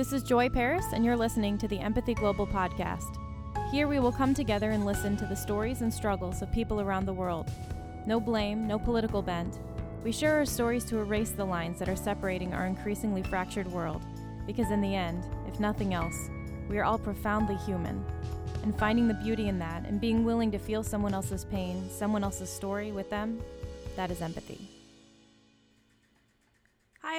This is Joy Paris, and you're listening to the Empathy Global podcast. Here we will come together and listen to the stories and struggles of people around the world. No blame, no political bent. We share our stories to erase the lines that are separating our increasingly fractured world, because in the end, if nothing else, we are all profoundly human. And finding the beauty in that and being willing to feel someone else's pain, someone else's story with them, that is empathy.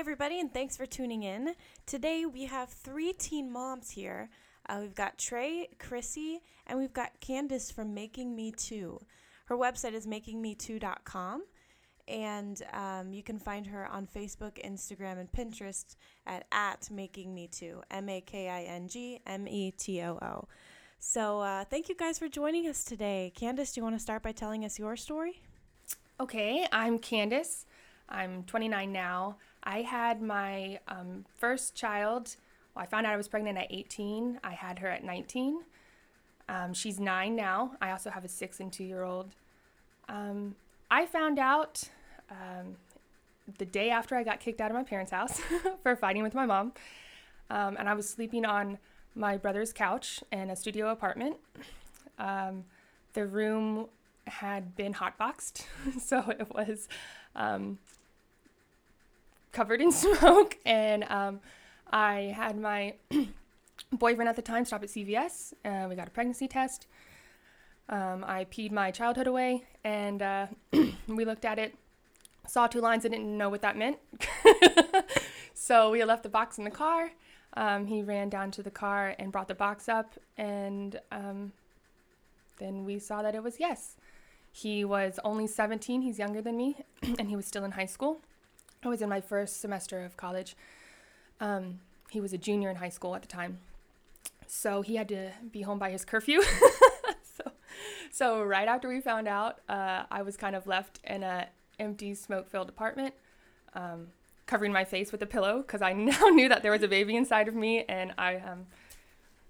Everybody, and thanks for tuning in. Today we have three teen moms here. Uh, we've got Trey, Chrissy, and we've got Candace from Making Me Too. Her website is makingme2.com, and um, you can find her on Facebook, Instagram, and Pinterest at, at Making Me M A K I N G M E T O O. So, uh, thank you guys for joining us today. Candace, do you want to start by telling us your story? Okay, I'm Candace. I'm 29 now. I had my um, first child. Well, I found out I was pregnant at 18. I had her at 19. Um, she's nine now. I also have a six and two year old. Um, I found out um, the day after I got kicked out of my parents' house for fighting with my mom. Um, and I was sleeping on my brother's couch in a studio apartment. Um, the room had been hotboxed, so it was covered in smoke. And um, I had my boyfriend at the time stop at CVS. Uh, we got a pregnancy test. Um, I peed my childhood away, and uh, we looked at it, saw two lines, and didn't know what that meant. so we left the box in the car. Um, he ran down to the car and brought the box up, and um, then we saw that it was yes. He was only 17, he's younger than me, and he was still in high school. I was in my first semester of college. Um, he was a junior in high school at the time. So he had to be home by his curfew. so, so right after we found out, uh, I was kind of left in a empty, smoke-filled apartment, um, covering my face with a pillow because I now knew that there was a baby inside of me, and I um,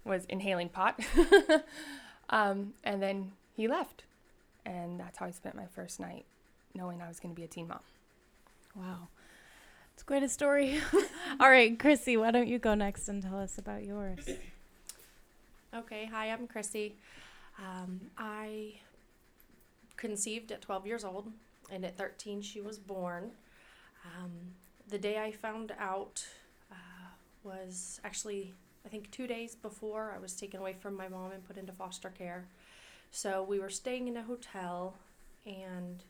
was inhaling pot. Um, and then he left, and that's how I spent my first night, knowing I was going to be a teen mom. Wow. It's quite a story. All right, Chrissy, why don't you go next and tell us about yours? Okay, hi, I'm Chrissy. Um, I conceived at 12 years old, and at 13, she was born. Um, the day I found out uh, was actually, I think, two days before I was taken away from my mom and put into foster care. So we were staying in a hotel, and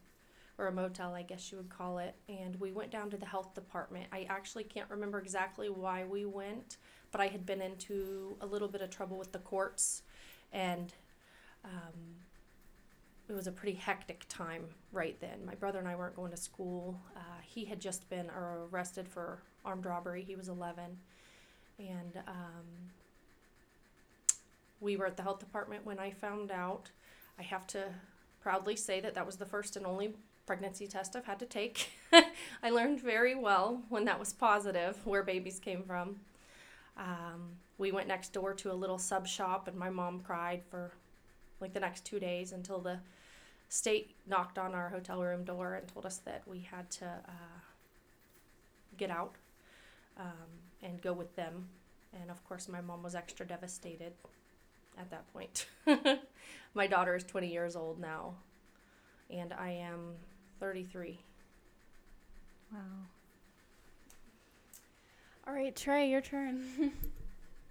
or a motel, I guess you would call it. And we went down to the health department. I actually can't remember exactly why we went, but I had been into a little bit of trouble with the courts, and um, it was a pretty hectic time right then. My brother and I weren't going to school. Uh, he had just been arrested for armed robbery. He was 11. And um, we were at the health department when I found out. I have to proudly say that that was the first and only pregnancy test I've had to take. I learned very well when that was positive where babies came from. Um, we went next door to a little sub shop, and my mom cried for like the next two days until the state knocked on our hotel room door and told us that we had to uh, get out um, and go with them. And of course, my mom was extra devastated at that point. my daughter is 20 years old now, and I am 33. Wow. All right, Trey, your turn.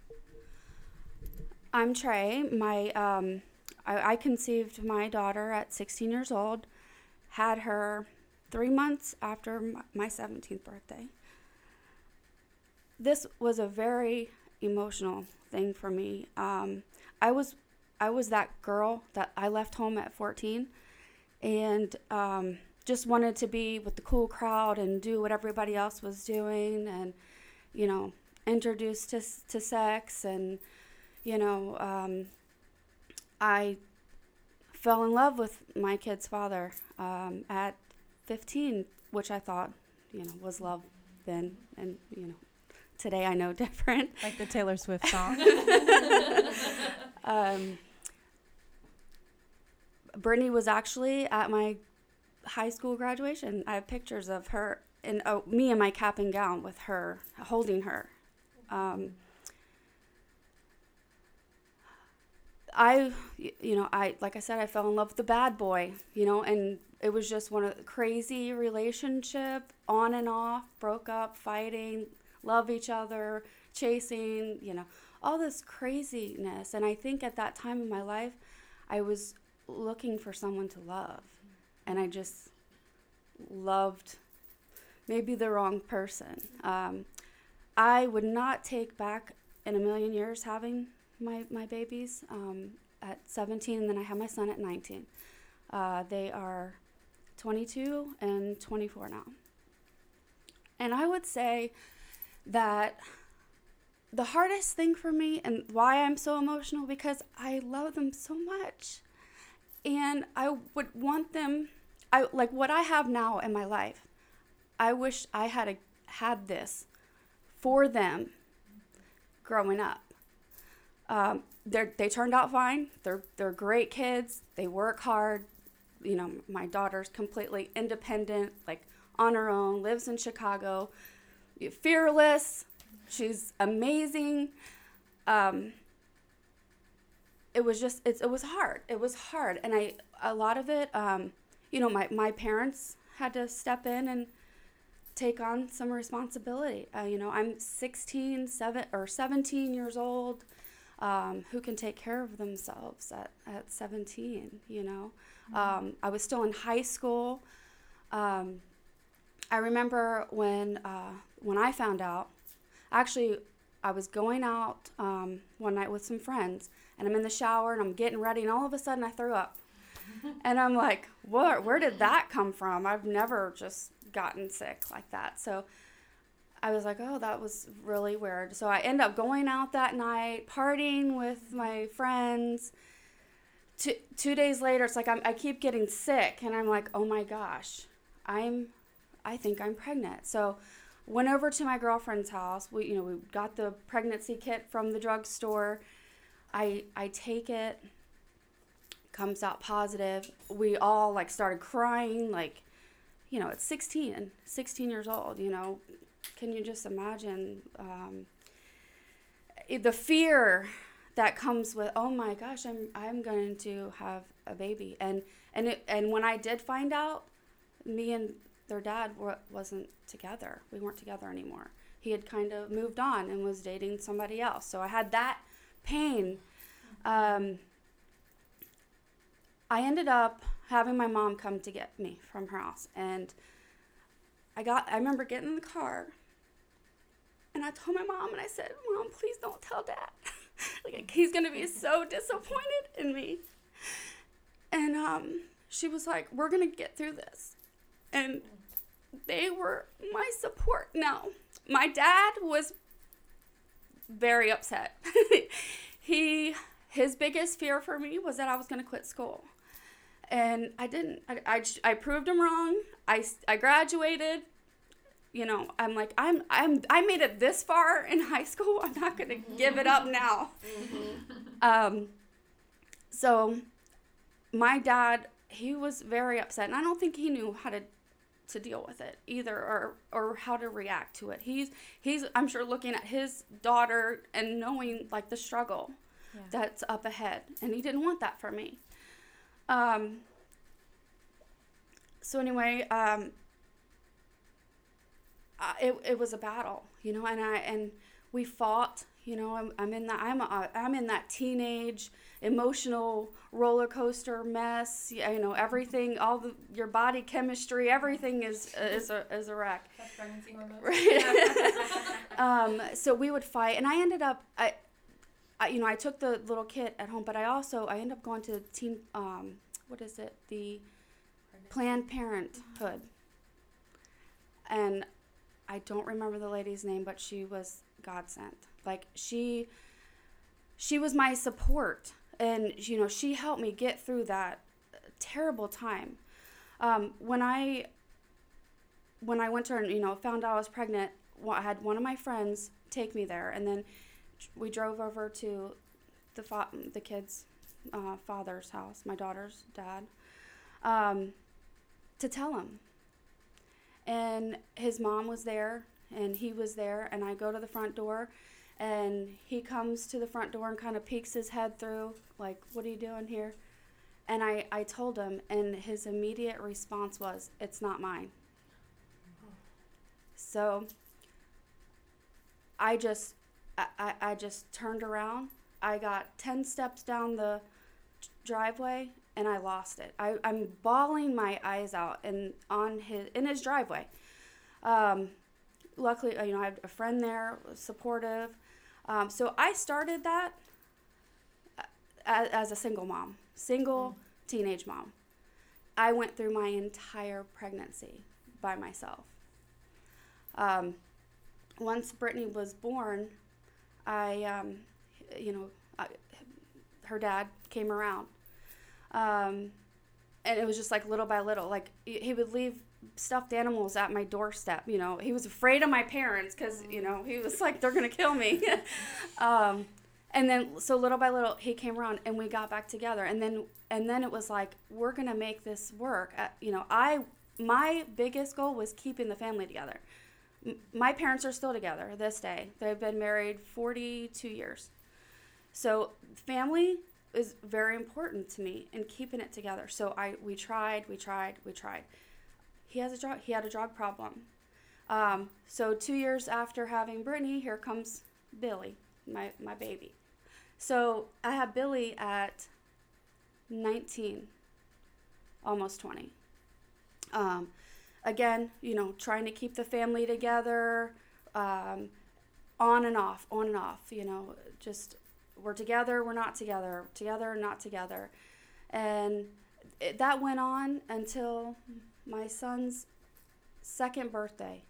I'm Trey. My um, I, I conceived my daughter at 16 years old. Had her three months after my 17th birthday. This was a very emotional thing for me. Um, I was I was that girl that I left home at 14, and um, just wanted to be with the cool crowd and do what everybody else was doing and you know introduced to, to sex and you know um, i fell in love with my kid's father um, at 15 which i thought you know was love then and you know today i know different. Like the taylor swift song? Um, brittany was actually at my high school graduation. I have pictures of her and oh, me in my cap and gown with her holding her. Um, I, you know, I like I said, I fell in love with the bad boy, you know, and it was just one of crazy relationship, on and off, broke up, fighting, love each other, chasing, you know, all this craziness. And I think at that time in my life, I was looking for someone to love and I just loved maybe the wrong person. Um, I would not take back in a million years having my, my babies um, at 17, and then I have my son at 19. Uh, they are 22 and 24 now. And I would say that the hardest thing for me and why I'm so emotional because I love them so much. And I would want them I like what I have now in my life. I wish I had a, had this for them growing up. Um, they they turned out fine. They're they're great kids. They work hard. You know, my daughter's completely independent, like on her own, lives in Chicago, fearless. She's amazing. Um, it was just it's, it was hard. It was hard, and I a lot of it. Um, you know, my my parents had to step in and take on some responsibility. Uh, you know, I'm 16, seven or 17 years old. Um, who can take care of themselves at, at 17, you know? Um, I was still in high school. Um, I remember when, uh, when I found out, actually, I was going out um, one night with some friends, and I'm in the shower and I'm getting ready, and all of a sudden I threw up. and I'm like, what? where did that come from? I've never just gotten sick like that. So I was like, oh, that was really weird. So I end up going out that night, partying with my friends. Two, two days later, it's like I'm, I keep getting sick, and I'm like, oh my gosh, I'm, I think I'm pregnant. So went over to my girlfriend's house. We, you know, we got the pregnancy kit from the drugstore. I, I take it, comes out positive. We all like started crying, like, you know, it's 16, 16 years old, you know, can you just imagine um, the fear that comes with oh my gosh i'm i'm going to have a baby. And and it, and when i did find out me and their dad wa- wasn't together. We weren't together anymore. He had kind of moved on and was dating somebody else. So i had that pain um, i ended up having my mom come to get me from her house and I got I remember getting in the car and I told my mom and I said, Mom, please don't tell dad. like he's gonna be so disappointed in me. And um she was like, We're gonna get through this. And they were my support. Now, my dad was very upset. he his biggest fear for me was that I was gonna quit school and I didn't. I, I, I proved him wrong. I, I graduated. You know, I'm like I'm I'm I made it this far in high school. I'm not gonna give it up now. Um, so my dad, he was very upset, and I don't think he knew how to to deal with it either, or or how to react to it. He's he's I'm sure looking at his daughter and knowing like the struggle Yeah. that's up ahead, and he didn't want that for me. Um, so anyway, um, uh, it, it was a battle, you know, and I and we fought. You know, I'm, I'm in that I'm a, I'm in that teenage emotional roller coaster mess. You know, everything, all the your body chemistry, everything is is a is a wreck. That's pregnancy. Right. um, so we would fight, and I ended up, I, I, you know, I took the little kit at home, but I also I ended up going to team, um, what is it, the Planned Parenthood, and I don't remember the lady's name, but she was God sent. Like she, she was my support, and you know, she helped me get through that terrible time. Um, when I when I went to her and you know found out I was pregnant, I had one of my friends take me there, and then we drove over to the fa- the kid's uh, father's house, my daughter's dad, um, to tell him. And his mom was there, and he was there, and I go to the front door, and he comes to the front door and kind of peeks his head through, like, "What are you doing here?" And I I told him, and his immediate response was, "It's not mine." So I just I, I, just turned around. I got 10 steps down the driveway and I lost it. I, I'm bawling my eyes out and on his in his driveway. Um, luckily, you know, I had a friend there, supportive. Um, so I started that as, as a single mom, single teenage mom. I went through my entire pregnancy by myself. Um, once Brittany was born, I, um, you know, I, her dad came around. Um, and it was just like little by little. Like he would leave stuffed animals at my doorstep. You know, he was afraid of my parents because you know he was like they're gonna kill me. um, and then so little by little he came around and we got back together. And then and then it was like we're gonna make this work. Uh, you know, I my biggest goal was keeping the family together. M- my parents are still together this day. They've been married 42 years. So family is very important to me and keeping it together. So I we tried, we tried, we tried. He has a drug he had a drug problem. Um, so two years after having Brittany, here comes Billy, my my baby. So I had Billy at 19, almost 20. Um, again, you know, trying to keep the family together, um, on and off, on and off, you know, just we're together, we're not together, together, not together. And it, that went on until my son's second birthday.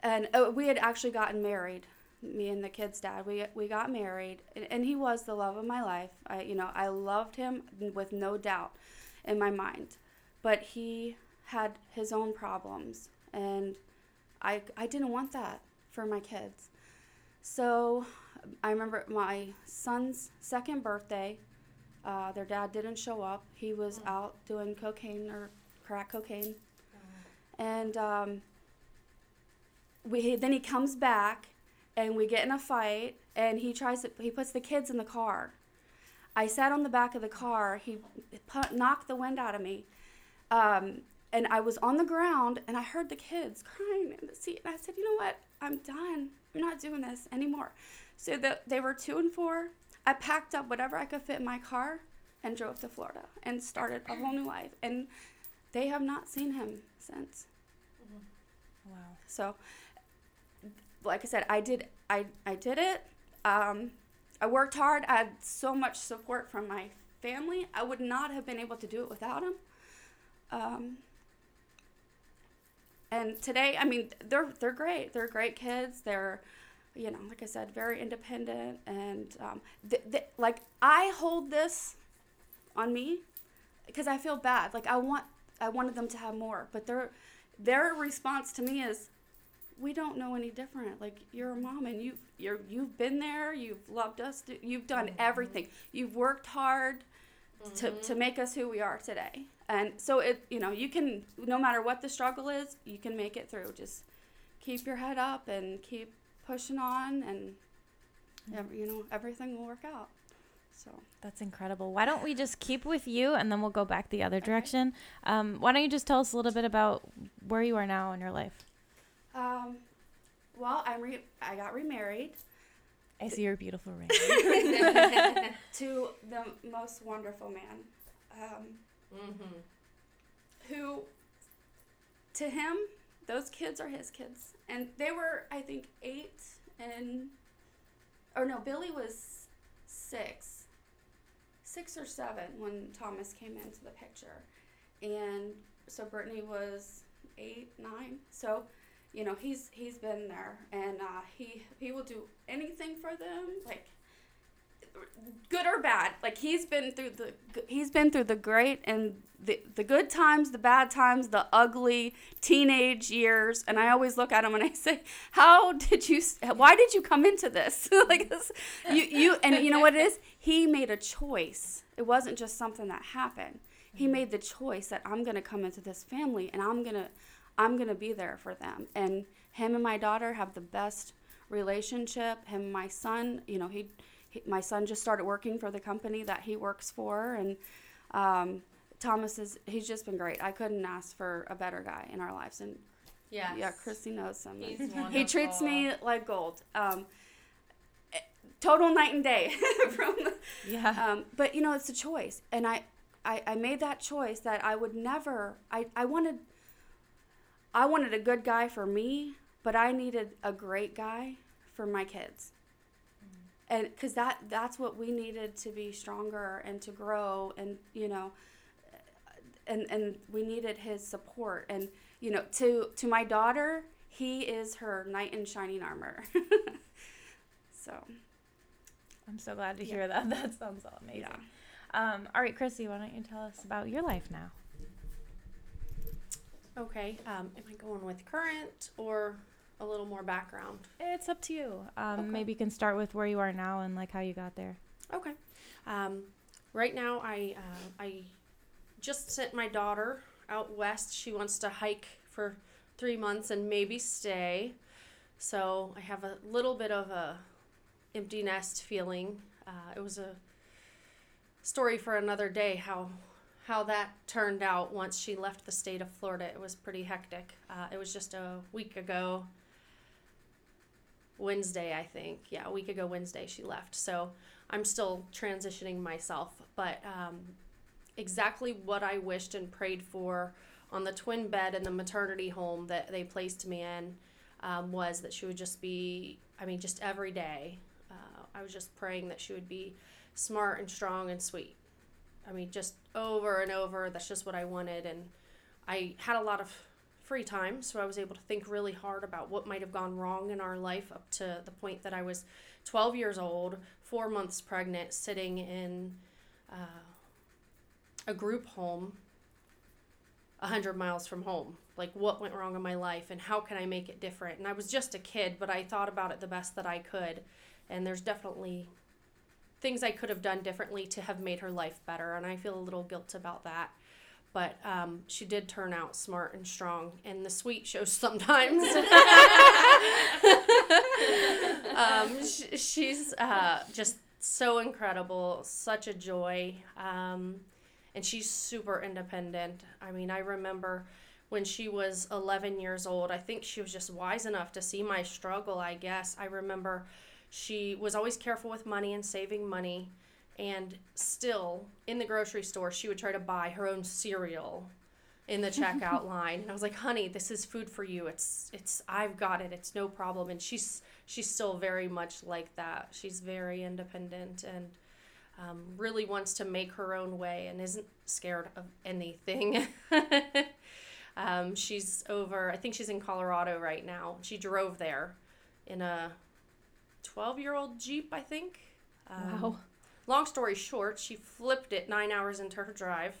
And uh, we had actually gotten married, me and the kid's dad. We, we got married, and, and he was the love of my life. I, you know, I loved him with no doubt in my mind. But he had his own problems, and I, I didn't want that for my kids. So I remember my son's second birthday. Uh, their dad didn't show up. He was out doing cocaine or crack cocaine, and um, we then he comes back, and we get in a fight, and he tries to he puts the kids in the car. I sat on the back of the car. He put, knocked the wind out of me, um, and I was on the ground, and I heard the kids crying in the seat. And I said, "You know what? I'm done. I'm not doing this anymore." So the, they were two and four. I packed up whatever I could fit in my car and drove to Florida and started a whole new life. And they have not seen him since. Wow. So, like I said, I did I I did it. Um, I worked hard. I had so much support from my family. I would not have been able to do it without them. Um, and today, I mean, they're they're great. They're great kids. They're, you know, like I said, very independent and um, th- th- like I hold this on me because I feel bad. Like I want I wanted them to have more, but their their response to me is, "We don't know any different. Like you're a mom and you you're you've been there. You've loved us. You've done mm-hmm. everything. You've worked hard to mm-hmm. to make us who we are today." And so it you know you can no matter what the struggle is, you can make it through. Just keep your head up and keep pushing on, and mm-hmm. ev- you know everything will work out. So. That's incredible. Why don't we just keep with you and then we'll go back the other direction? Um, why don't you just tell us a little bit about where you are now in your life? Um, well, I'm re- I got remarried I see your beautiful ring. to the most wonderful man, um, Mm-hmm. who, to him, those kids are his kids, and they were, I think, eight and, or no, Billy was six, six or seven when Thomas came into the picture, and so Brittany was eight, nine, so. You know he's he's been there, and uh, he he will do anything for them, like good or bad. Like he's been through the he's been through the great and the the good times, the bad times, the ugly teenage years. And I always look at him and I say, "How did you? Why did you come into this? like this? You you and you know what it is? He made a choice. It wasn't just something that happened. He made the choice that I'm gonna come into this family and I'm gonna I'm gonna be there for them. And him and my daughter have the best relationship. Him, and my son, you know, he, he my son just started working for the company that he works for, and um, Thomas is he's just been great. I couldn't ask for a better guy in our lives, and yeah, yeah, Christy knows him. He's he treats me like gold. Um, total night and day. From Yeah. um, but you know it's a choice. And I, I i made that choice that i would never i i wanted i wanted a good guy for me but i needed a great guy for my kids. And because that that's what we needed to be stronger and to grow and you know and and we needed his support. And you know to to my daughter he is her knight in shining armor. So I'm so glad to Yeah. hear that. That sounds all amazing. yeah Um, all right, Chrissy, why don't you tell us about your life now? Okay. Um, am I going with current or a little more background? It's up to you. Um, Okay. Maybe you can start with where you are now and like how you got there. Okay. Um, right now, I uh, I just sent my daughter out west. She wants to hike for three months and maybe stay. So I have a little bit of a empty nest feeling. Uh, it was a story for another day. How how that turned out once she left the state of Florida. It was pretty hectic. Uh, it was just a week ago. Wednesday, I think. Yeah, a week ago Wednesday she left. So I'm still transitioning myself, but um, exactly what I wished and prayed for on the twin bed in the maternity home that they placed me in um, was that she would just be, I mean, just every day. I was just praying that she would be smart and strong and sweet. I mean, just over and over. That's just what I wanted. And I had a lot of free time, so I was able to think really hard about what might have gone wrong in our life up to the point that I was 12 years old, four months pregnant, sitting in uh, a group home 100 miles from home. Like, what went wrong in my life and how can I make it different? And I was just a kid, but I thought about it the best that I could. And there's definitely things I could have done differently to have made her life better. And I feel a little guilt about that. But um, she did turn out smart and strong, and the sweet shows sometimes. um, sh- she's uh, just so incredible, such a joy, um, and she's super independent. I mean, I remember when she was 11 years old. I think she was just wise enough to see my struggle. I guess I remember she was always careful with money and saving money, and still in the grocery store she would try to buy her own cereal in the checkout line. And i was like honey this is food for you. It's it's i've got it. It's no problem. And she's she's still very much like that. She's very independent and um, really wants to make her own way and isn't scared of anything. Um, she's over i think she's in colorado right now. She drove there in a 12 year old jeep i think um, Wow. long story short she flipped it nine hours into her drive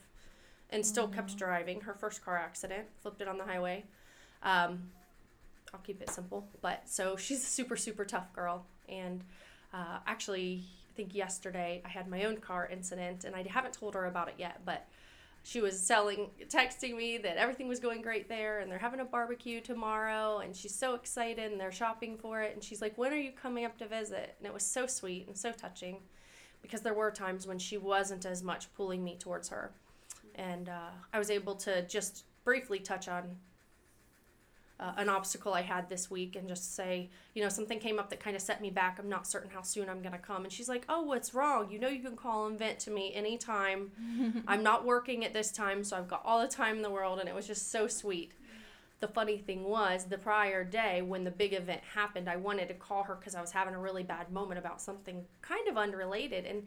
and still kept driving. Her first car accident, flipped it on the highway. Um, I'll keep it simple. But so she's a super, super tough girl. And uh, actually, I think yesterday I had my own car incident, and I haven't told her about it yet, but she was selling, texting me that everything was going great there, and they're having a barbecue tomorrow, and she's so excited, and they're shopping for it. And she's like, When are you coming up to visit? And it was so sweet and so touching because there were times when she wasn't as much pulling me towards her and uh, I was able to just briefly touch on uh, an obstacle I had this week and just say, you know, something came up that kind of set me back. I'm not certain how soon I'm going to come. And she's like, oh, what's wrong? You know, you can call and vent to me anytime. I'm not working at this time, so I've got all the time in the world. And it was just so sweet. The funny thing was, the prior day when the big event happened, I wanted to call her because I was having a really bad moment about something kind of unrelated. And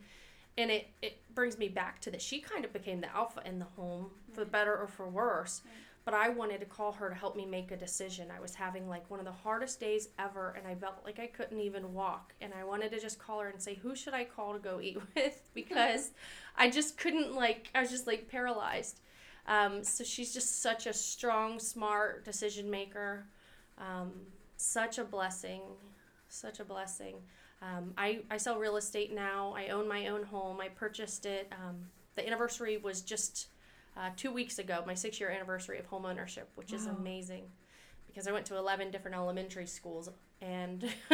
and it, it brings me back to that she kind of became the alpha in the home for better or for worse but i wanted to call her to help me make a decision i was having like one of the hardest days ever and i felt like i couldn't even walk and i wanted to just call her and say who should i call to go eat with because i just couldn't like i was just like paralyzed um, so she's just such a strong smart decision maker um, such a blessing such a blessing um, I, I sell real estate now. I own my own home. I purchased it. Um, the anniversary was just uh, two weeks ago, my six year anniversary of home ownership, which is amazing because I went to 11 different elementary schools and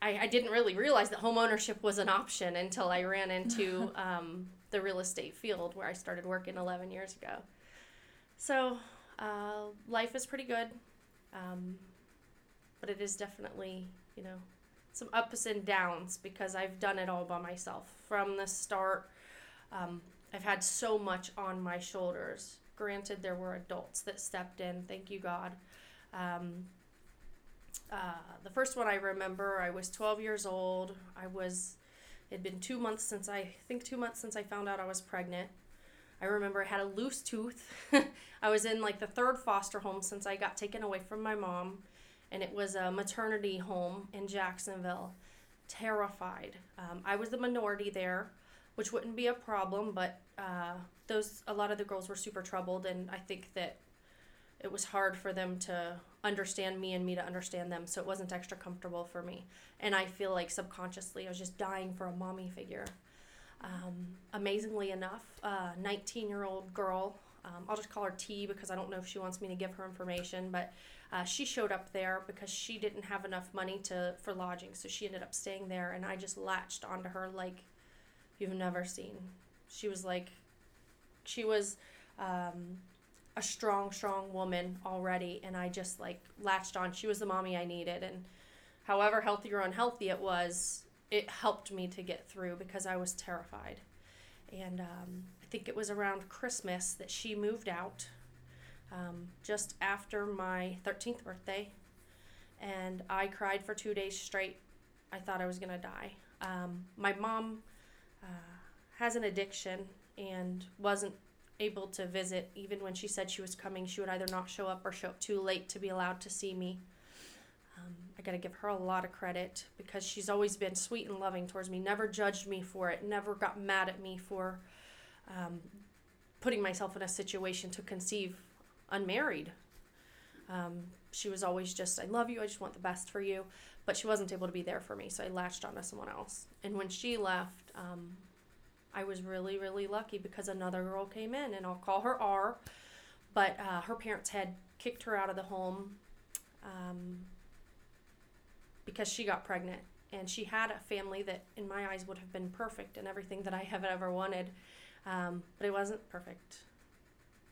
I, I didn't really realize that home ownership was an option until I ran into um, the real estate field where I started working 11 years ago. So uh, life is pretty good, um, but it is definitely, you know, some ups and downs because I've done it all by myself from the start. Um, I've had so much on my shoulders. Granted, there were adults that stepped in, thank you, God. Um, uh, the first one I remember, I was 12 years old. I was, it had been two months since I, I think two months since I found out I was pregnant. I remember I had a loose tooth. I was in like the third foster home since I got taken away from my mom, and it was a maternity home in Jacksonville. Terrified. Um, I was the minority there, which wouldn't be a problem, but uh, those a lot of the girls were super troubled, and I think that it was hard for them to understand me and me to understand them, so it wasn't extra comfortable for me. And I feel like subconsciously I was just dying for a mommy figure. Um, amazingly enough, a 19 year old girl, um, I'll just call her T because I don't know if she wants me to give her information, but uh, she showed up there because she didn't have enough money to for lodging, so she ended up staying there, and I just latched onto her like you've never seen. She was like, she was um, a strong, strong woman already, and I just like latched on. She was the mommy I needed, and however healthy or unhealthy it was, it helped me to get through because I was terrified. And um, I think it was around Christmas that she moved out, um, just after my 13th birthday, and I cried for two days straight. I thought I was gonna die. Um, my mom has an addiction and wasn't able to visit even when she said she was coming she would either not show up or show up too late to be allowed to see me. Um, i got to give her a lot of credit because she's always been sweet and loving towards me never judged me for it never got mad at me for um, putting myself in a situation to conceive unmarried. Um, she was always just i love you i just want the best for you but she wasn't able to be there for me so i latched onto someone else. And when she left um, I was really, really lucky because another girl came in, and I'll call her R. But uh, her parents had kicked her out of the home um, because she got pregnant. And she had a family that, in my eyes, would have been perfect and everything that I have ever wanted. Um, but it wasn't perfect.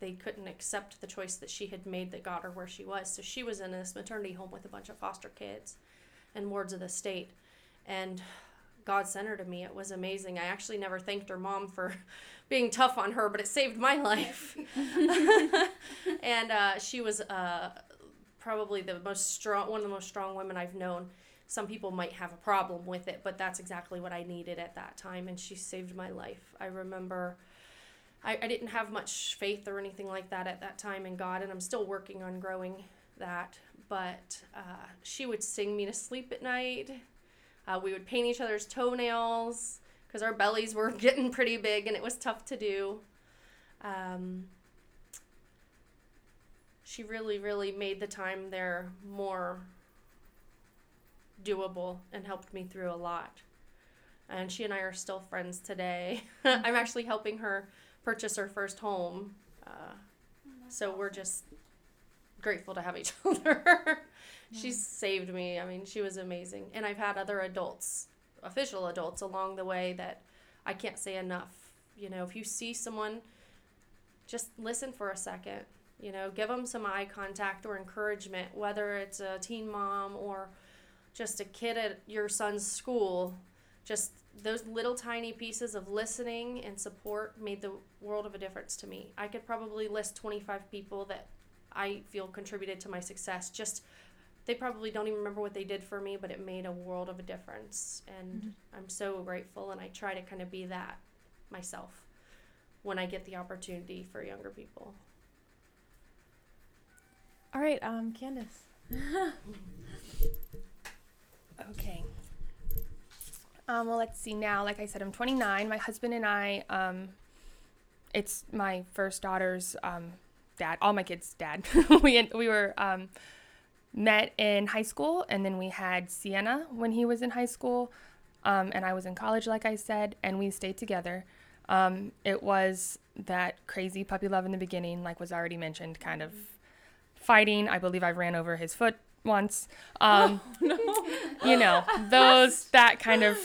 They couldn't accept the choice that she had made that got her where she was. So she was in this maternity home with a bunch of foster kids and wards of the state. And God sent her to me. It was amazing. I actually never thanked her mom for being tough on her, but it saved my life. and uh, she was uh, probably the most strong, one of the most strong women I've known. Some people might have a problem with it, but that's exactly what I needed at that time, and she saved my life. I remember. I, I didn't have much faith or anything like that at that time in God, and I'm still working on growing that. But uh, she would sing me to sleep at night uh, we would paint each other's toenails because our bellies were getting pretty big and it was tough to do. Um, she really, really made the time there more doable and helped me through a lot. And she and I are still friends today. I'm actually helping her purchase her first home. Uh, so we're just grateful to have each other. She's saved me. I mean, she was amazing. And I've had other adults, official adults, along the way that I can't say enough. You know, if you see someone, just listen for a second. You know, give them some eye contact or encouragement, whether it's a teen mom or just a kid at your son's school. Just those little tiny pieces of listening and support made the world of a difference to me. I could probably list 25 people that I feel contributed to my success just they probably don't even remember what they did for me, but it made a world of a difference. And mm-hmm. I'm so grateful, and I try to kind of be that myself when I get the opportunity for younger people. All right, um, Candace. okay. Um, well, let's see now. Like I said, I'm 29. My husband and I, um, it's my first daughter's um, dad, all my kids' dad. we we were um, met in high school, and then we had Sienna when he was in high school, um, and I was in college, like I said, and we stayed together. Um, it was that crazy puppy love in the beginning, like was already mentioned, kind of fighting. I believe I ran over his foot once. Um, You know, those, that kind of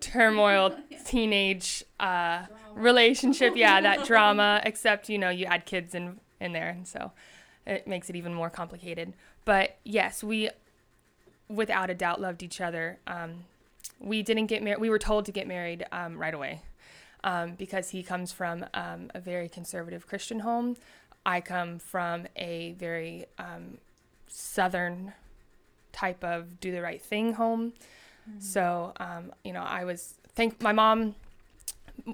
turmoil, teenage uh, relationship. Yeah, that drama, except, you know, you add kids in, in there. And so it makes it even more complicated. But yes, we, without a doubt, loved each other. Um, we didn't get married. We were told to get married um, right away um, because he comes from um, a very conservative Christian home. I come from a very um, southern type of do the right thing home. So, um, you know, I was thank my mom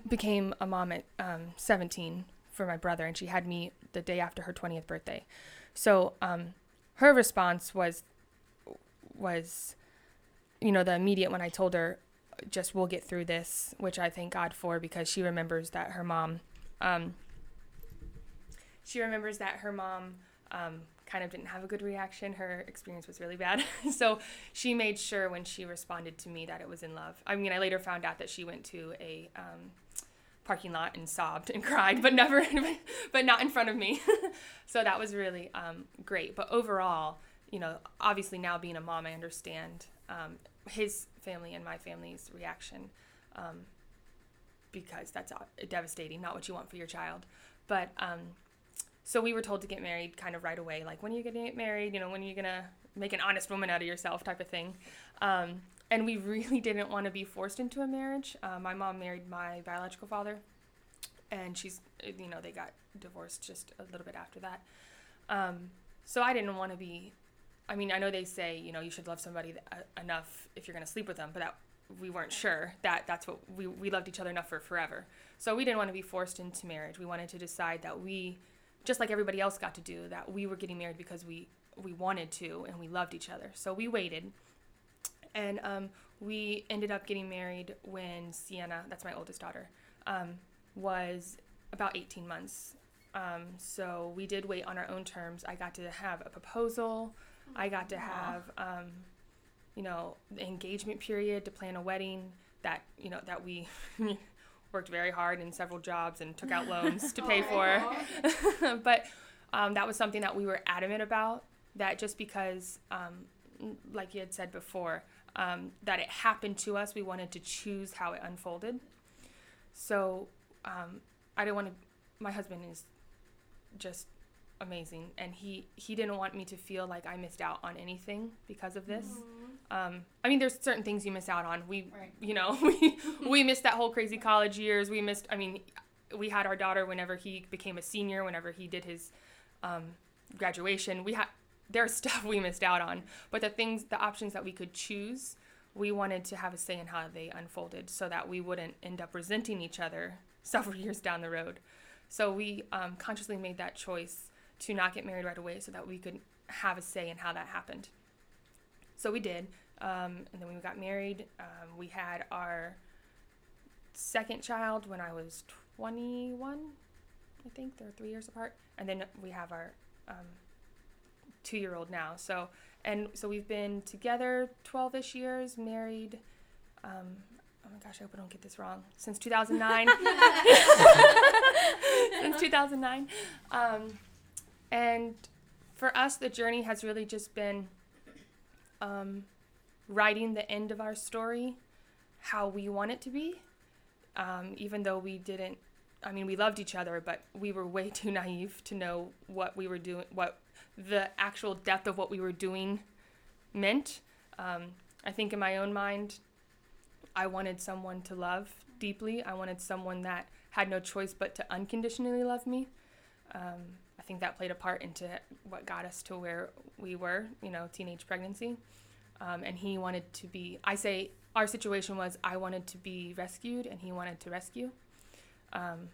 became a mom at um, 17 for my brother, and she had me the day after her 20th birthday. So, um, her response was was, you know, the immediate when I told her, just we'll get through this, which I thank God for because she remembers that her mom, um, she remembers that her mom um, kind of didn't have a good reaction. Her experience was really bad. so she made sure when she responded to me that it was in love. I mean, I later found out that she went to a um, parking lot and sobbed and cried, but never, but not in front of me. so that was really um, great. But overall, you know, obviously now being a mom, I understand um, his family and my family's reaction um, because that's devastating, not what you want for your child. But um, so we were told to get married kind of right away, like when are you gonna get married? You know, when are you gonna make an honest woman out of yourself, type of thing. And we really didn't want to be forced into a marriage. Uh, my mom married my biological father, and she's, you know, they got divorced just a little bit after that. Um, so I didn't want to be. I mean, I know they say you know you should love somebody th- uh, enough if you're gonna sleep with them, but that we weren't sure that that's what we we loved each other enough for forever. So we didn't want to be forced into marriage. We wanted to decide that we, just like everybody else got to do, that we were getting married because we we wanted to and we loved each other. So we waited, and um, we ended up getting married when Sienna, that's my oldest daughter, um, was about 18 months. Um, so we did wait on our own terms. I got to have a proposal. I got to have, um, you know, the engagement period to plan a wedding that you know that we worked very hard in several jobs and took out loans to pay for. but um, that was something that we were adamant about. That just because, um, like you had said before, um, that it happened to us, we wanted to choose how it unfolded. So um, I don't want to. My husband is just amazing, and he he didn't want me to feel like I missed out on anything because of this. Um, I mean, there's certain things you miss out on. We, Right. you know, we we missed that whole crazy college years. We missed. I mean, we had our daughter whenever he became a senior. Whenever he did his um, graduation, we had there's stuff we missed out on. But the things, the options that we could choose, we wanted to have a say in how they unfolded, so that we wouldn't end up resenting each other several years down the road. So we um, consciously made that choice to not get married right away, so that we could have a say in how that happened. So we did, um, and then we got married. Um, we had our second child when I was 21, I think. They're three years apart, and then we have our um, two-year-old now. So and so we've been together 12ish years, married. Um, oh my gosh, I hope I don't get this wrong. Since 2009. Since 2009. Um, and for us, the journey has really just been um, writing the end of our story how we want it to be. Um, even though we didn't, I mean, we loved each other, but we were way too naive to know what we were doing, what the actual depth of what we were doing meant. Um, I think in my own mind, I wanted someone to love deeply. I wanted someone that had no choice but to unconditionally love me. Um, I think that played a part into what got us to where we were, you know, teenage pregnancy. Um, and he wanted to be, I say, our situation was I wanted to be rescued and he wanted to rescue. Um,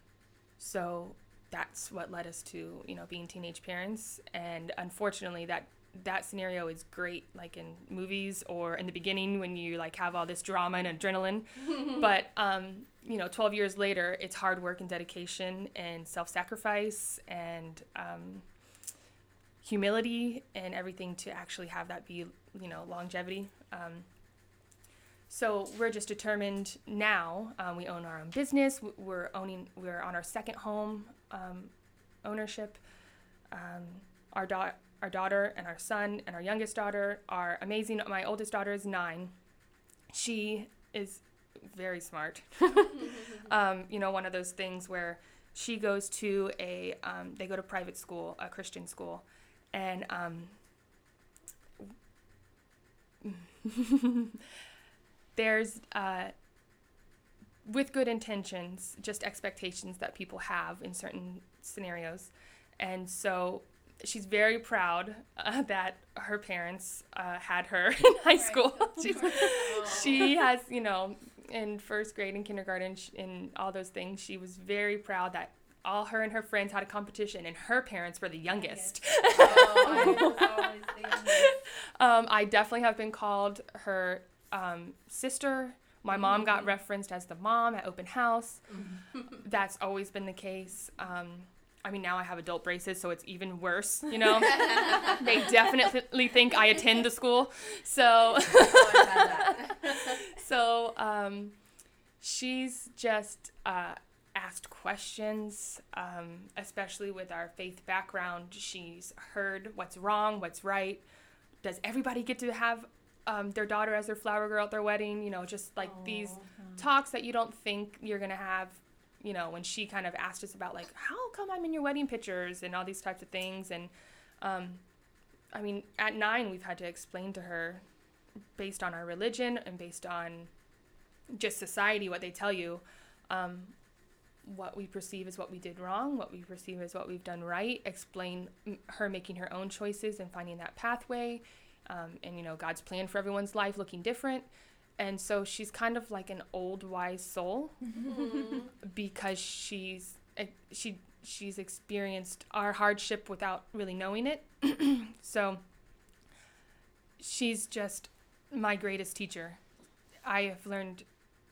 so that's what led us to, you know, being teenage parents. And unfortunately, that that scenario is great, like in movies or in the beginning when you like have all this drama and adrenaline. but um, you know, 12 years later, it's hard work and dedication and self-sacrifice and um, humility and everything to actually have that be, you know, longevity. Um, so we're just determined now. Um, we own our own business. We're owning. We're on our second home um, ownership. Um, our daughter, our daughter and our son and our youngest daughter are amazing. My oldest daughter is nine. She is very smart. um, you know, one of those things where she goes to a, um, they go to private school, a Christian school, and um, there's, uh, with good intentions, just expectations that people have in certain scenarios. And so she's very proud uh, that her parents uh, had her in high school. She has, you know, in first grade and kindergarten, sh- in all those things, she was very proud that all her and her friends had a competition, and her parents were the youngest. um, I definitely have been called her um, sister. My mom got referenced as the mom at open house. That's always been the case. Um, I mean, now I have adult braces, so it's even worse. You know, they definitely think I attend the school. So, so um, she's just uh, asked questions, um, especially with our faith background. She's heard what's wrong, what's right. Does everybody get to have um, their daughter as their flower girl at their wedding? You know, just like these talks that you don't think you're gonna have. You know, when she kind of asked us about like, how come I'm in your wedding pictures and all these types of things, and um, I mean, at nine we've had to explain to her, based on our religion and based on just society, what they tell you, um, what we perceive as what we did wrong, what we perceive as what we've done right, explain m- her making her own choices and finding that pathway, um, and you know God's plan for everyone's life looking different. And so she's kind of like an old wise soul because she's eh, she she's experienced our hardship without really knowing it. so she's just my greatest teacher. I have learned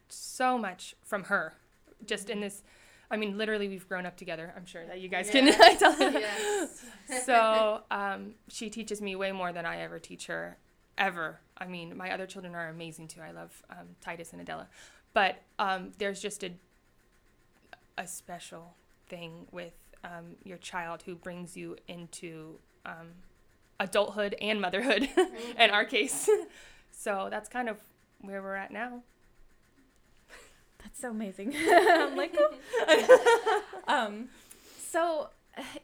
so much from her just in this I mean, literally, we've grown up together. I'm sure that you guys can tell. yes. so um, she teaches me way more than I ever teach her, ever. I mean, my other children are amazing too. I love um, Titus and Adela, but um, there's just a a special thing with um, your child who brings you into um, adulthood and motherhood, in our case. so that's kind of where we're at now. That's so amazing. I'm like, "Oh." um, so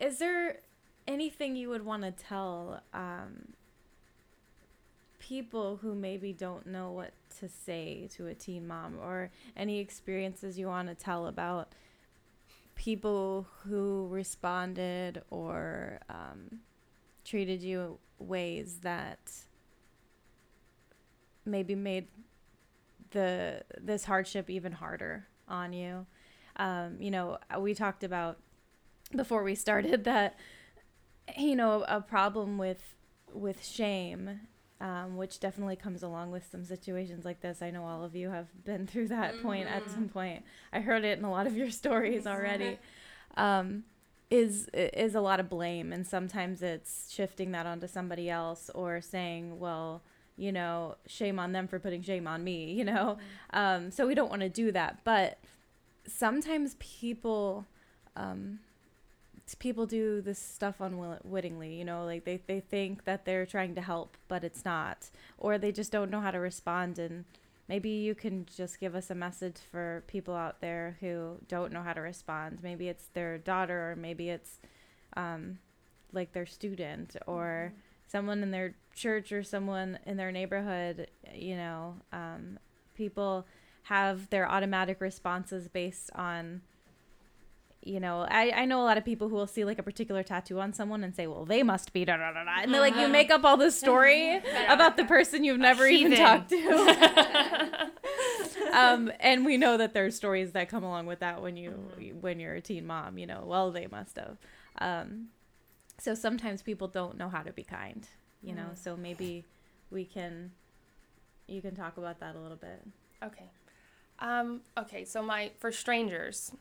is there anything you would want to tell um, people who maybe don't know what to say to a teen mom, or any experiences you want to tell about people who responded or um, treated you ways that maybe made the this hardship even harder on you. Um, you know, we talked about before we started that you know a problem with with shame um, which definitely comes along with some situations like this. I know all of you have been through that point at some point. I heard it in a lot of your stories already. Um, is is a lot of blame, and sometimes it's shifting that onto somebody else or saying, well, you know, shame on them for putting shame on me. You know, um, so we don't want to do that, but sometimes people. Um, people do this stuff unwittingly you know like they, they think that they're trying to help but it's not or they just don't know how to respond and maybe you can just give us a message for people out there who don't know how to respond maybe it's their daughter or maybe it's um, like their student or someone in their church or someone in their neighborhood you know um, people have their automatic responses based on you know, I, I know a lot of people who will see like a particular tattoo on someone and say, well, they must be da da da da. And then like you make up all this story about the person you've never even talked to. um, and we know that there's stories that come along with that when you when you're a teen mom, you know, well, they must have. Um, so sometimes people don't know how to be kind, you know, so maybe we can, you can talk about that a little bit. Okay. Um, okay, so my for strangers,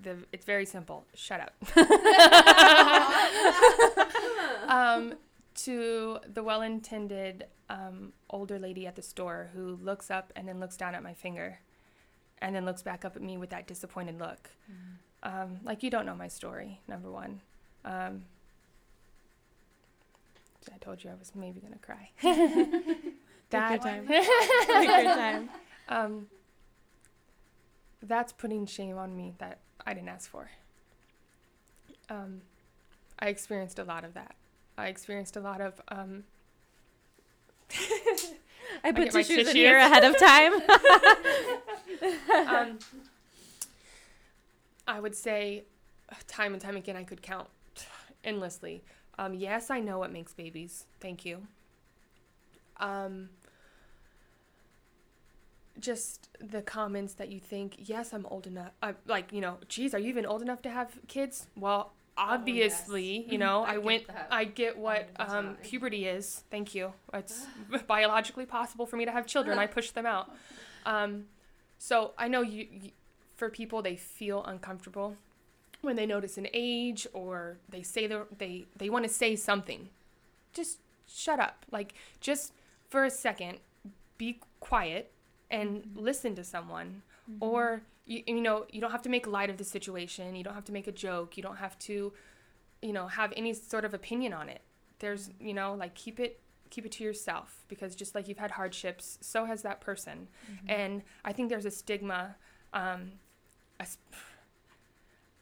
the it's very simple. Shut up. um, to the well-intended um, older lady at the store who looks up and then looks down at my finger, and then looks back up at me with that disappointed look. Um, like you don't know my story. Number one. Um, I told you I was maybe gonna cry. That time. Time. um, that's putting shame on me that I didn't ask for. Um, I experienced a lot of that. I experienced a lot of um, I put get my tissues in here ahead of time. um, I would say time and time again I could count endlessly. Um, yes, I know what makes babies. Thank you. Um, just the comments that you think, yes, I'm old enough. Uh, like, you know, geez, are you even old enough to have kids? Well, obviously, you know, I, I went, that I get what um, puberty is. Thank you. It's biologically possible for me to have children. I push them out. Um, so I know you, you, for people, they feel uncomfortable when they notice an age or they say they they they want to say something. Just shut up. Like just for a second, be quiet and listen to someone. Or you, you know you don't have to make light of the situation. You don't have to make a joke. You don't have to, you know, have any sort of opinion on it. There's you know like keep it keep it to yourself because just like you've had hardships, so has that person. And I think there's a stigma, um,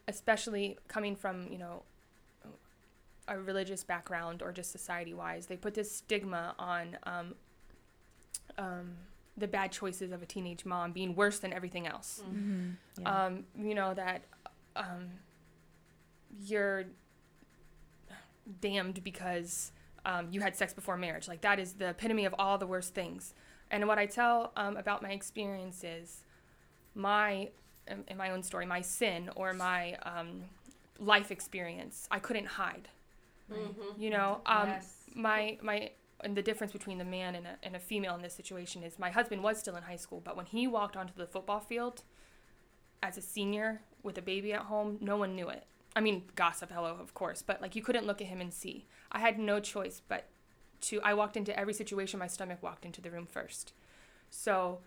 especially coming from, you know, a religious background or just society wise. They put this stigma on um, um, the bad choices of a teenage mom being worse than everything else. Mm-hmm. Yeah. Um, you know, that um, you're damned because um, you had sex before marriage. Like, that is the epitome of all the worst things. And what I tell um, about my experience is my, in, my own story, my sin or my um, life experience, I couldn't hide. Mm-hmm. You know, um, my my and the difference between the man and a, and a female in this situation is my husband was still in high school, but when he walked onto the football field as a senior with a baby at home, no one knew it. I mean, gossip, hello, of course, but like you couldn't look at him and see. I had no choice but to. I walked into every situation. My stomach walked into the room first, so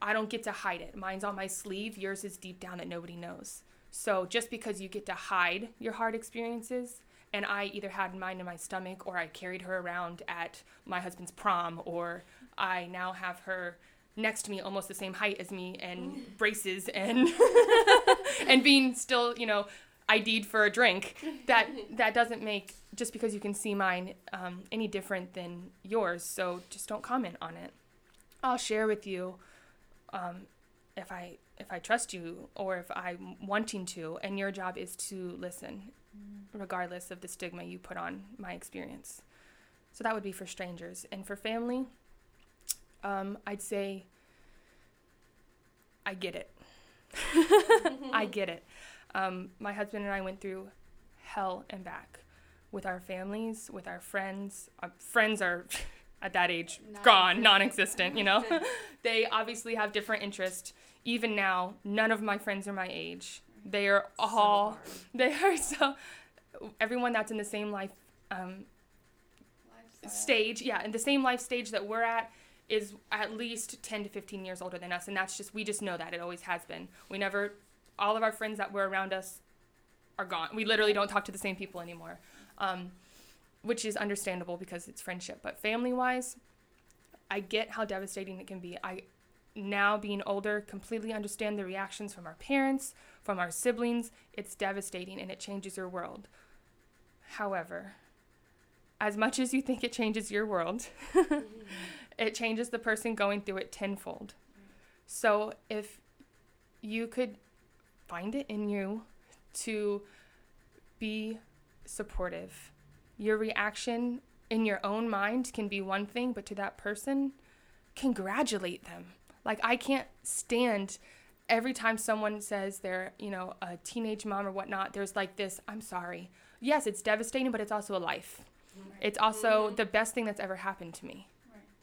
I don't get to hide it. Mine's on my sleeve. Yours is deep down that nobody knows. So just because you get to hide your hard experiences, and I either had mine in my stomach or I carried her around at my husband's prom, or I now have her next to me almost the same height as me and braces and and being still, you know, ID'd for a drink. That that doesn't make just because you can see mine um, any different than yours. So just don't comment on it. I'll share with you um, if I if I trust you or if I'm wanting to, and your job is to listen, regardless of the stigma you put on my experience. So that would be for strangers, and for family, um, I'd say I get it. I get it. Um, my husband and I went through hell and back with our families, with our friends. Our friends are at that age gone, non-existent. You know, they obviously have different interests. Even now, none of my friends are my age. They are all they are so. Everyone that's in the same life um, stage, yeah, in the same life stage that we're at, is at least 10 to 15 years older than us and that's just we just know that it always has been we never all of our friends that were around us are gone we literally don't talk to the same people anymore um, which is understandable because it's friendship but family wise i get how devastating it can be. I now being older completely understand the reactions from our parents from our siblings. It's devastating and it changes your world. However as much as you think it changes your world it changes the person going through it tenfold. So if you could find it in you to be supportive, your reaction in your own mind can be one thing, but to that person, congratulate them. Like I can't stand every time someone says they're, you know, a teenage mom or whatnot, there's like this, I'm sorry. Yes, it's devastating, but it's also a life. It's also the best thing that's ever happened to me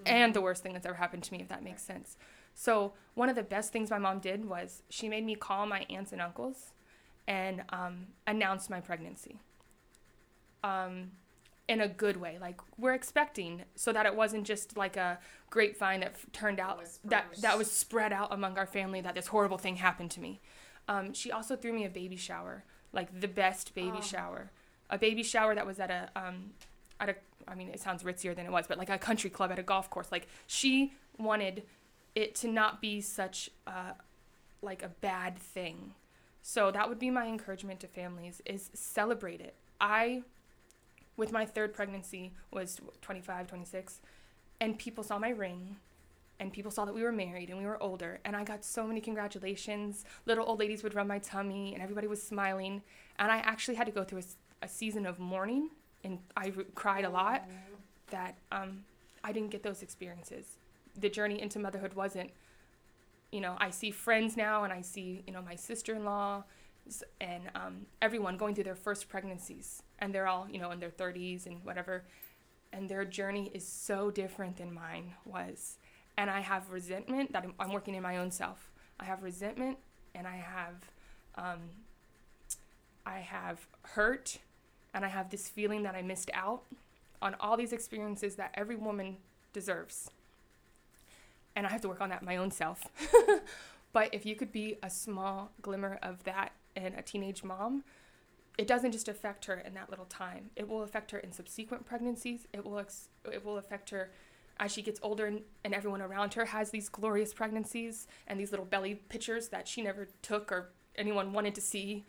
and the worst thing that's ever happened to me, if that makes sense. So, one of the best things my mom did was she made me call my aunts and uncles and um, announce my pregnancy um, in a good way. Like, we're expecting, so that it wasn't just like a grapevine that f- turned out, that, that was spread out among our family that this horrible thing happened to me. Um, she also threw me a baby shower, like the best baby Oh. shower. A baby shower that was at a, um, at a I mean, it sounds ritzier than it was, but like a country club at a golf course. Like she wanted it to not be such a, like a bad thing. So that would be my encouragement to families is celebrate it. I with my third pregnancy was 25, 26 and people saw my ring and people saw that we were married and we were older and I got so many congratulations. Little old ladies would rub my tummy and everybody was smiling and I actually had to go through a, a season of mourning and I cried a lot that um, I didn't get those experiences. The journey into motherhood wasn't, you know, I see friends now and I see, you know, my sister in law and um, everyone going through their first pregnancies and they're all, you know, in their 30s and whatever. And their journey is so different than mine was. And I have resentment that I'm, I'm working in my own self. I have resentment and I have, um, I have hurt and I have this feeling that I missed out on all these experiences that every woman deserves. And I have to work on that my own self. but if you could be a small glimmer of that in a teenage mom, it doesn't just affect her in that little time. It will affect her in subsequent pregnancies. It will ex- it will affect her as she gets older and, and everyone around her has these glorious pregnancies and these little belly pictures that she never took or anyone wanted to see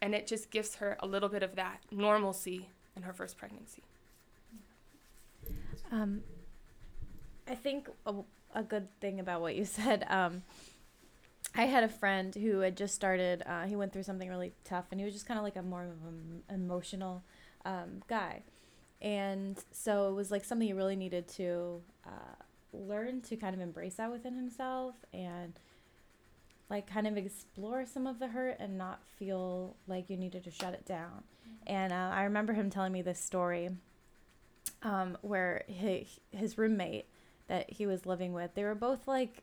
and it just gives her a little bit of that normalcy in her first pregnancy. Um, I think a, a good thing about what you said. Um, I had a friend who had just started. Uh, he went through something really tough, and he was just kind of like a more of an emotional um, guy, and so it was like something he really needed to uh, learn to kind of embrace that within himself and like kind of explore some of the hurt and not feel like you needed to shut it down. And uh, I remember him telling me this story um, where he, his roommate that he was living with, they were both like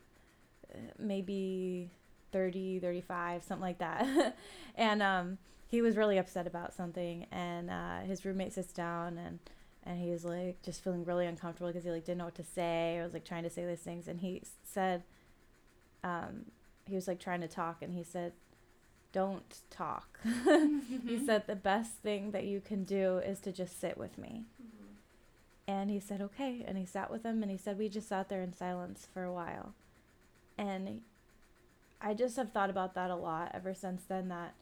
maybe 30, 35, something like that. and um, he was really upset about something. And uh, his roommate sits down and and he was like just feeling really uncomfortable because he like didn't know what to say. I was like trying to say these things, and he said, um, he was like trying to talk and he said don't talk he said the best thing that you can do is to just sit with me mm-hmm. and he said okay and he sat with him and he said we just sat there in silence for a while and i just have thought about that a lot ever since then that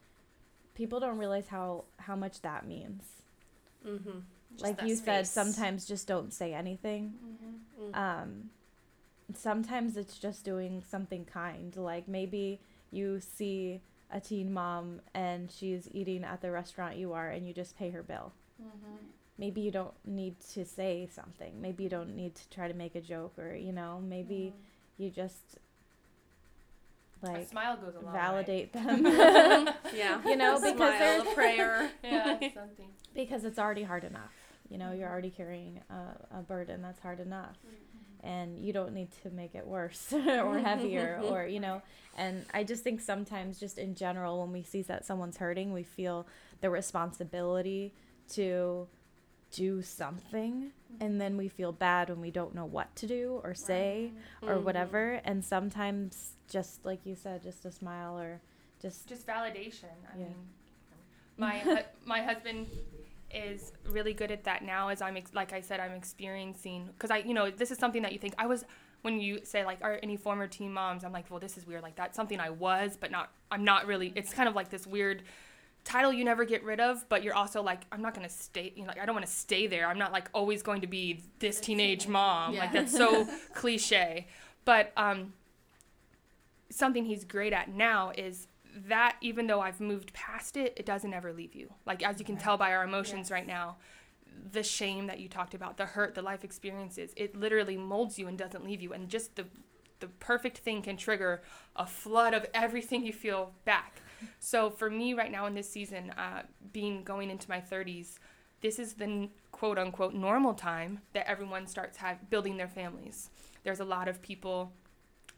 people don't realize how how much that means mm-hmm. like you space. said sometimes just don't say anything mm-hmm. um sometimes it's just doing something kind. Like maybe you see a teen mom and she's eating at the restaurant you are and you just pay her bill. Mm-hmm. Maybe you don't need to say something. Maybe you don't need to try to make a joke or, you know, maybe mm-hmm. you just like a smile goes a long validate way. them. yeah. You know, because smile, they're a prayer. yeah, something. Because it's already hard enough. You know, you're already carrying a, a burden that's hard enough. Mm-hmm and you don't need to make it worse or heavier or you know and i just think sometimes just in general when we see that someone's hurting we feel the responsibility to do something and then we feel bad when we don't know what to do or say right. or mm-hmm. whatever and sometimes just like you said just a smile or just just validation i yeah. mean my hu- my husband is really good at that now as I'm ex- like I said I'm experiencing cuz I you know this is something that you think I was when you say like are any former teen moms I'm like well this is weird like that's something I was but not I'm not really it's kind of like this weird title you never get rid of but you're also like I'm not going to stay you know like I don't want to stay there I'm not like always going to be this teenage mom yeah. like that's so cliche but um something he's great at now is that even though I've moved past it, it doesn't ever leave you. Like as you can tell by our emotions yes. right now, the shame that you talked about, the hurt, the life experiences, it literally molds you and doesn't leave you. And just the the perfect thing can trigger a flood of everything you feel back. So for me right now in this season, uh, being going into my 30s, this is the quote unquote normal time that everyone starts have, building their families. There's a lot of people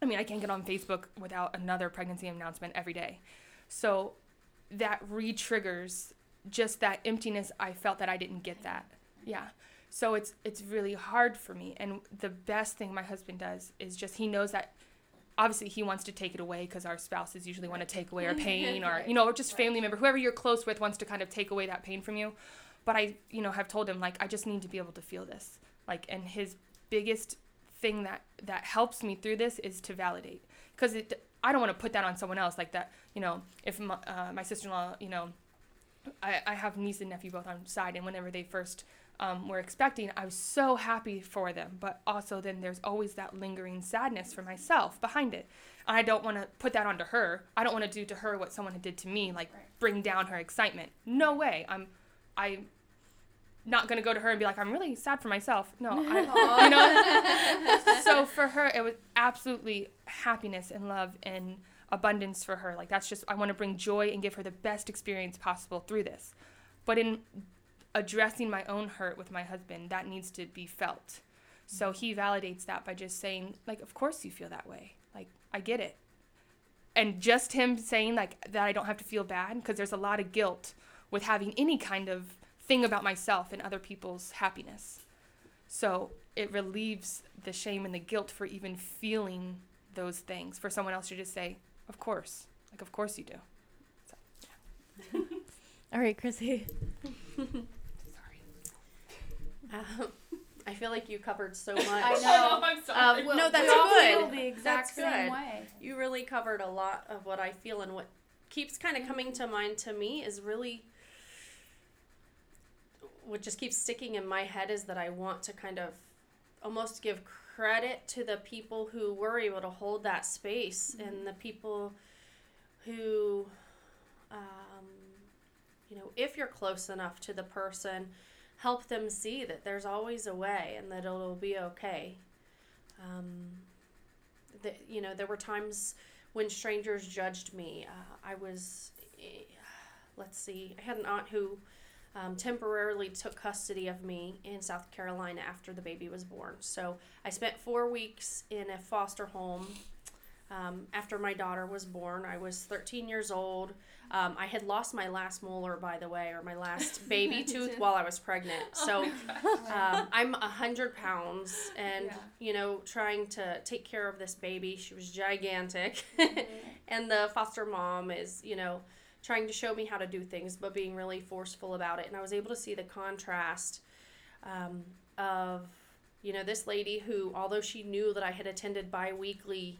I mean, I can't get on Facebook without another pregnancy announcement every day. So that re triggers just that emptiness I felt that I didn't get that. Yeah. So it's it's really hard for me. And the best thing my husband does is just he knows that obviously he wants to take it away because our spouses usually want to take away our pain or you know or just family member whoever you're close with wants to kind of take away that pain from you but I, you know, have told him like I just need to be able to feel this. Like, and his biggest thing that that helps me through this is to validate, because it. I don't want to put that on someone else like that. You know, if my, uh, my sister-in-law, you know, I, I have niece and nephew both on side, and whenever they first um, were expecting, I was so happy for them. But also, then there's always that lingering sadness for myself behind it. And I don't want to put that onto her. I don't want to do to her what someone had did to me, like bring down her excitement. No way. I'm, I, not gonna go to her and be like, I'm really sad for myself. No, I, you know. so for her, it was absolutely happiness and love and abundance for her. Like that's just I want to bring joy and give her the best experience possible through this. But in addressing my own hurt with my husband, that needs to be felt. So he validates that by just saying, like, of course you feel that way. Like, I get it. And just him saying, like, that I don't have to feel bad, because there's a lot of guilt with having any kind of thing about myself and other people's happiness. So it relieves the shame and the guilt for even feeling those things. For someone else to just say, of course. Like, of course you do. All right, Chrissy. Sorry. Um, I feel like you covered so much. I know. I'm sorry. Um, Well, no, we that's all good. feel the exact That's same good. way. You really covered a lot of what I feel, and what keeps kind of coming to mind to me is really what just keeps sticking in my head is that I want to kind of almost give credit to the people who were able to hold that space and the people who, um, you know, if you're close enough to the person, help them see that there's always a way and that it'll be okay. Um, that you know, there were times when strangers judged me. Uh, I was, eh, let's see, I had an aunt who um, temporarily took custody of me in South Carolina after the baby was born. So I spent four weeks in a foster home. Um, after my daughter was born, I was 13 years old. Um, I had lost my last molar, by the way, or my last baby tooth while I was pregnant. So um, I'm a hundred pounds, and Yeah. you know, trying to take care of this baby. She was gigantic, and the foster mom is, you know, trying to show me how to do things, but being really forceful about it. And I was able to see the contrast um, of, you know, this lady who, although she knew that I had attended bi-weekly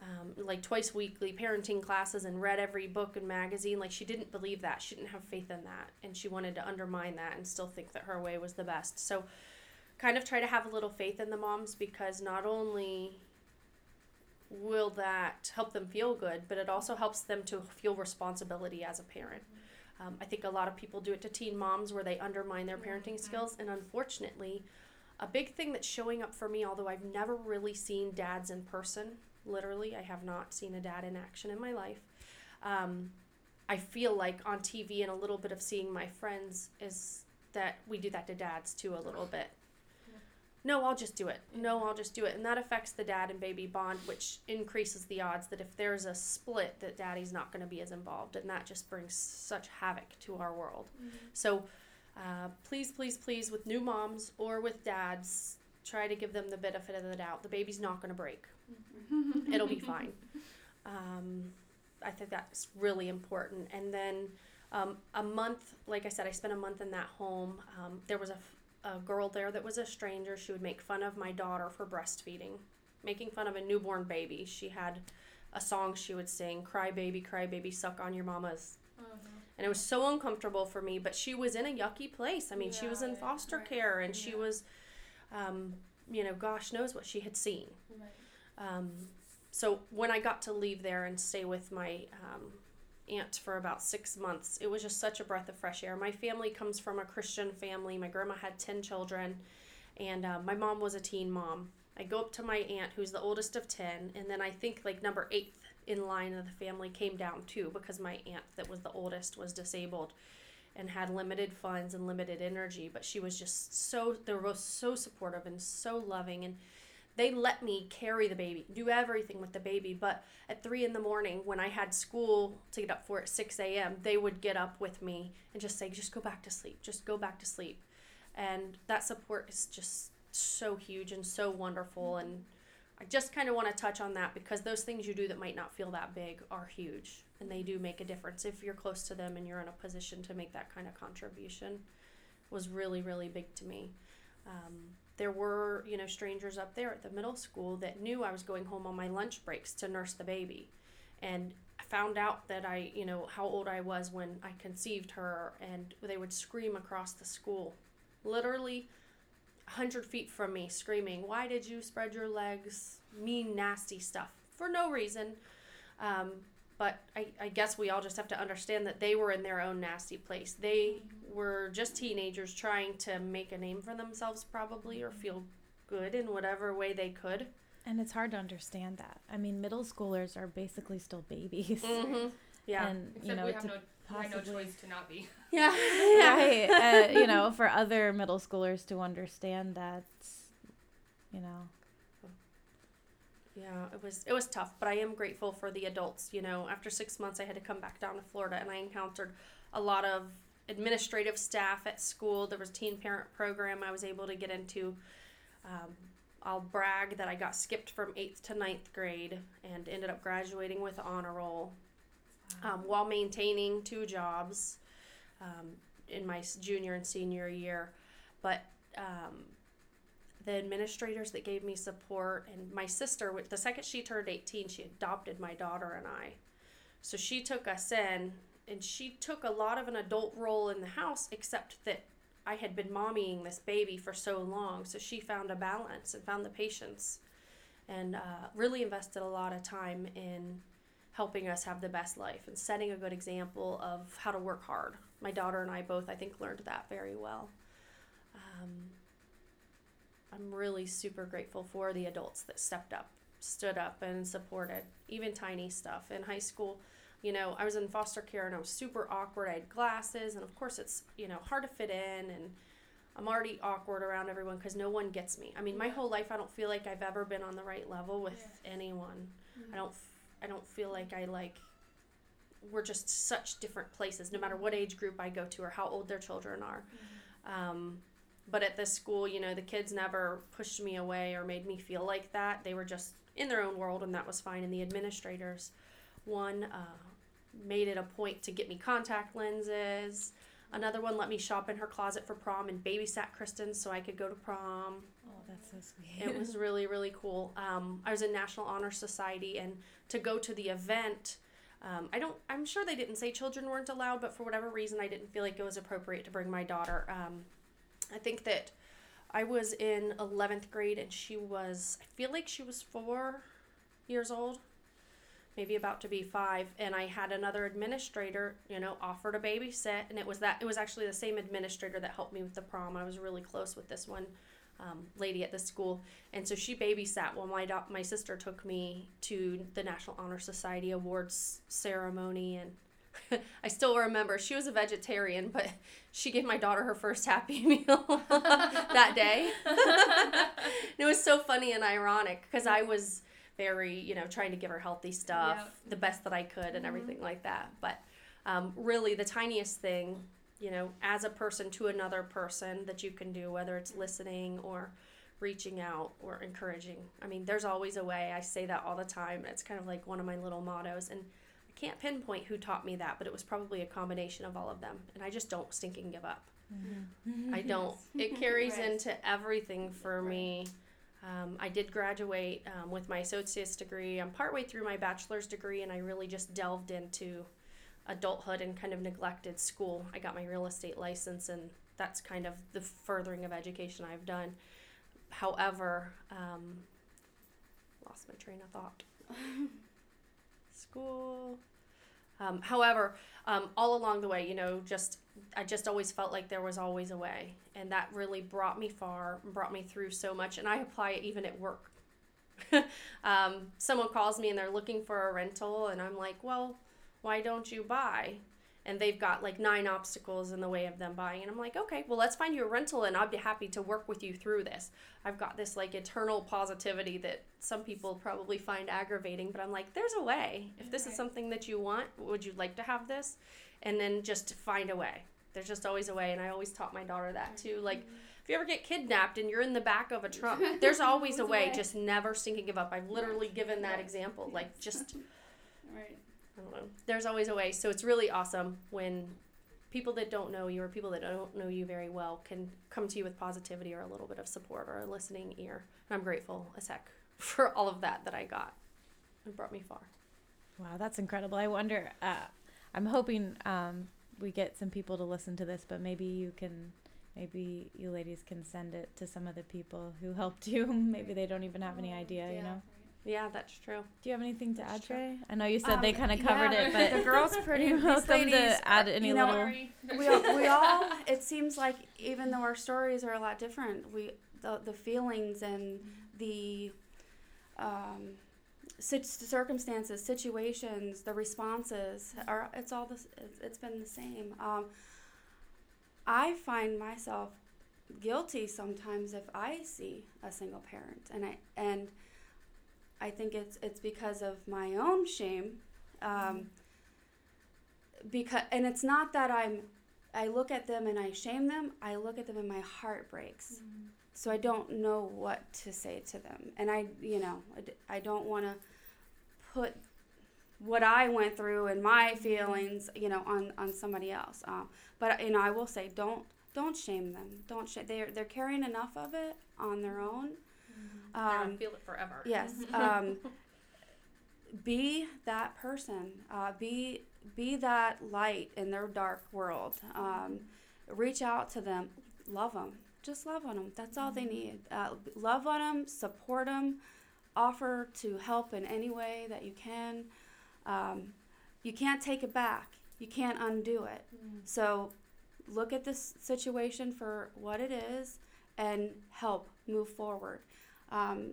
um, like twice weekly parenting classes and read every book and magazine. Like she didn't believe that. She didn't have faith in that. And she wanted to undermine that and still think that her way was the best. So kind of try to have a little faith in the moms because not only will that help them feel good, but it also helps them to feel responsibility as a parent. Um, I think a lot of people do it to teen moms where they undermine their parenting skills. And unfortunately, a big thing that's showing up for me, although I've never really seen dads in person, literally, I have not seen a dad in action in my life. Um, I feel like on TV and a little bit of seeing my friends is that we do that to dads too, a little bit. No, I'll just do it. No, I'll just do it. And that affects the dad and baby bond, which increases the odds that if there's a split, that daddy's not going to be as involved. And that just brings such havoc to our world. So uh, please, please, please, with new moms or with dads, try to give them the benefit of the doubt. The baby's not going to break. It'll be fine. Um, I think that's really important. And then um, a month, like I said, I spent a month in that home. Um, there was a girl there that was a stranger. She would make fun of my daughter for breastfeeding, making fun of a newborn baby. She had a song she would sing, Cry Baby, Cry Baby, Suck on Your Mama's. And it was so uncomfortable for me, but she was in a yucky place. I mean, she was in foster right. care and she was, um, you know, gosh knows what she had seen. Um, so when I got to leave there and stay with my um, aunt for about six months, it was just such a breath of fresh air. My family comes from a Christian family. My grandma had 10 children, and uh, my mom was a teen mom. I go up to my aunt, who's the oldest of 10, and then I think like number eighth in line of the family came down too because my aunt, that was the oldest, was disabled and had limited funds and limited energy. But she was just so, they were so supportive and so loving. And they let me carry the baby, do everything with the baby. But at three in the morning, when I had school to get up for at 6 a.m., they would get up with me and just say, just go back to sleep, just go back to sleep. And that support is just so huge and so wonderful. And I just kind of want to touch on that because those things you do that might not feel that big are huge. And they do make a difference if you're close to them and you're in a position to make that kind of contribution. was really, really big to me. Um, there were, you know, strangers up there at the middle school that knew I was going home on my lunch breaks to nurse the baby. And found out that I, you know, how old I was when I conceived her, and they would scream across the school. Literally, 100 feet from me, screaming, Why did you spread your legs? Mean, nasty stuff for no reason. Um, but I, I guess we all just have to understand that they were in their own nasty place. They were just teenagers trying to make a name for themselves, probably, or feel good in whatever way they could. And it's hard to understand that. I mean, middle schoolers are basically still babies. Mm-hmm. Yeah. And, Except you know, we to have no, we have no choice to not be. yeah. right. Uh, you know, for other middle schoolers to understand that, you know, Yeah, it was it was tough, but I am grateful for the adults. You know, after six months, I had to come back down to Florida, and I encountered a lot of administrative staff at school. There was a teen parent program I was able to get into. Um, I'll brag that I got skipped from eighth to ninth grade and ended up graduating with honor roll, um, while maintaining two jobs um, in my junior and senior year. But um, the administrators that gave me support and my sister the second she turned 18 she adopted my daughter and i so she took us in and she took a lot of an adult role in the house except that i had been mommying this baby for so long so she found a balance and found the patience and uh, really invested a lot of time in helping us have the best life and setting a good example of how to work hard my daughter and i both i think learned that very well um, I'm really super grateful for the adults that stepped up, stood up, and supported even tiny stuff. In high school, you know, I was in foster care and I was super awkward. I had glasses, and of course, it's you know hard to fit in, and I'm already awkward around everyone because no one gets me. I mean, my whole life, I don't feel like I've ever been on the right level with anyone. I don't, I don't feel like I like. We're just such different places, no matter what age group I go to or how old their children are. Um, but at this school, you know, the kids never pushed me away or made me feel like that. They were just in their own world, and that was fine. And the administrators, one, uh, made it a point to get me contact lenses. Another one let me shop in her closet for prom and babysat Kristen so I could go to prom. Oh, that's so sweet. It was really, really cool. Um, I was in National Honor Society, and to go to the event, um, I don't. I'm sure they didn't say children weren't allowed, but for whatever reason, I didn't feel like it was appropriate to bring my daughter. Um, I think that I was in 11th grade, and she was. I feel like she was four years old, maybe about to be five, and I had another administrator, you know, offer to babysit, and it was that. It was actually the same administrator that helped me with the prom. I was really close with this one um, lady at the school, and so she babysat while my do- my sister took me to the National Honor Society awards ceremony, and I still remember she was a vegetarian, but she gave my daughter her first Happy Meal that day. it was so funny and ironic because I was very, you know, trying to give her healthy stuff, Yep. the best that I could, and everything like that. But um, really, the tiniest thing you know, as a person to another person that you can do, whether it's listening or reaching out or encouraging. I mean, there's always a way. I say that all the time. It's kind of like one of my little mottos. And I can't pinpoint who taught me that, but it was probably a combination of all of them. And I just don't stinking give up. I don't. It carries Right. into everything for me. Um, I did graduate um, with my associate's degree. I'm partway through my bachelor's degree, and I really just delved into adulthood and kind of neglected school. I got my real estate license, and that's kind of the furthering of education I've done. However, um, lost my train of thought. school. Um, however, um, all along the way, you know, just I just always felt like there was always a way, and that really brought me far, brought me through so much, and I apply it even at work. um, someone calls me and they're looking for a rental, and I'm like, well, why don't you buy? And they've got like nine obstacles in the way of them buying, and I'm like, okay, well, let's find you a rental, and I'll be happy to work with you through this. I've got this like eternal positivity that some people probably find aggravating, but I'm like, there's a way. If this is something that you want, would you like to have this? And then just find a way. There's just always a way, and I always taught my daughter that too. Like, if you ever get kidnapped and you're in the back of a truck, there's always a way. way. Just never sink and give up. I've literally given that example. Like, just Right. I don't know. There's always a way. So it's really awesome when people that don't know you or people that don't know you very well can come to you with positivity or a little bit of support or a listening ear. And I'm grateful as heck for all of that that I got. It brought me far. Wow, that's incredible. I wonder. Uh, I'm hoping um, we get some people to listen to this, but maybe you can, maybe you ladies can send it to some of the people who helped you. maybe they don't even have any idea. You know. Yeah, that's true. Do you have anything to That's add, true. Trey? I know you said Um, they kind of yeah, covered it, but the girls pretty. You're welcome to add any you know, little. we all, we all it seems like even though our stories are a lot different we the, the feelings and the um, sit- circumstances situations the responses are it's all this it's, it's been the same um, i find myself guilty sometimes if i see a single parent and i and i think it's it's because of my own shame um, because and it's not that i'm i look at them and i shame them i look at them and my heart breaks. So i don't know what to say to them. And i you know i, don't want to put what i went through and my feelings you know on on somebody else um, but you know i will say don't don't shame them. Don't sh- they're they're carrying enough of it on their own They're gonna um, feel it forever. yes um, be that person uh, be be that light in their dark world. Um, reach out to them. Love them just love on them that's all they need. Uh, love on them support them offer to help in any way that you can. Um, you can't take it back. You can't undo it. So look at this situation for what it is and help move forward um,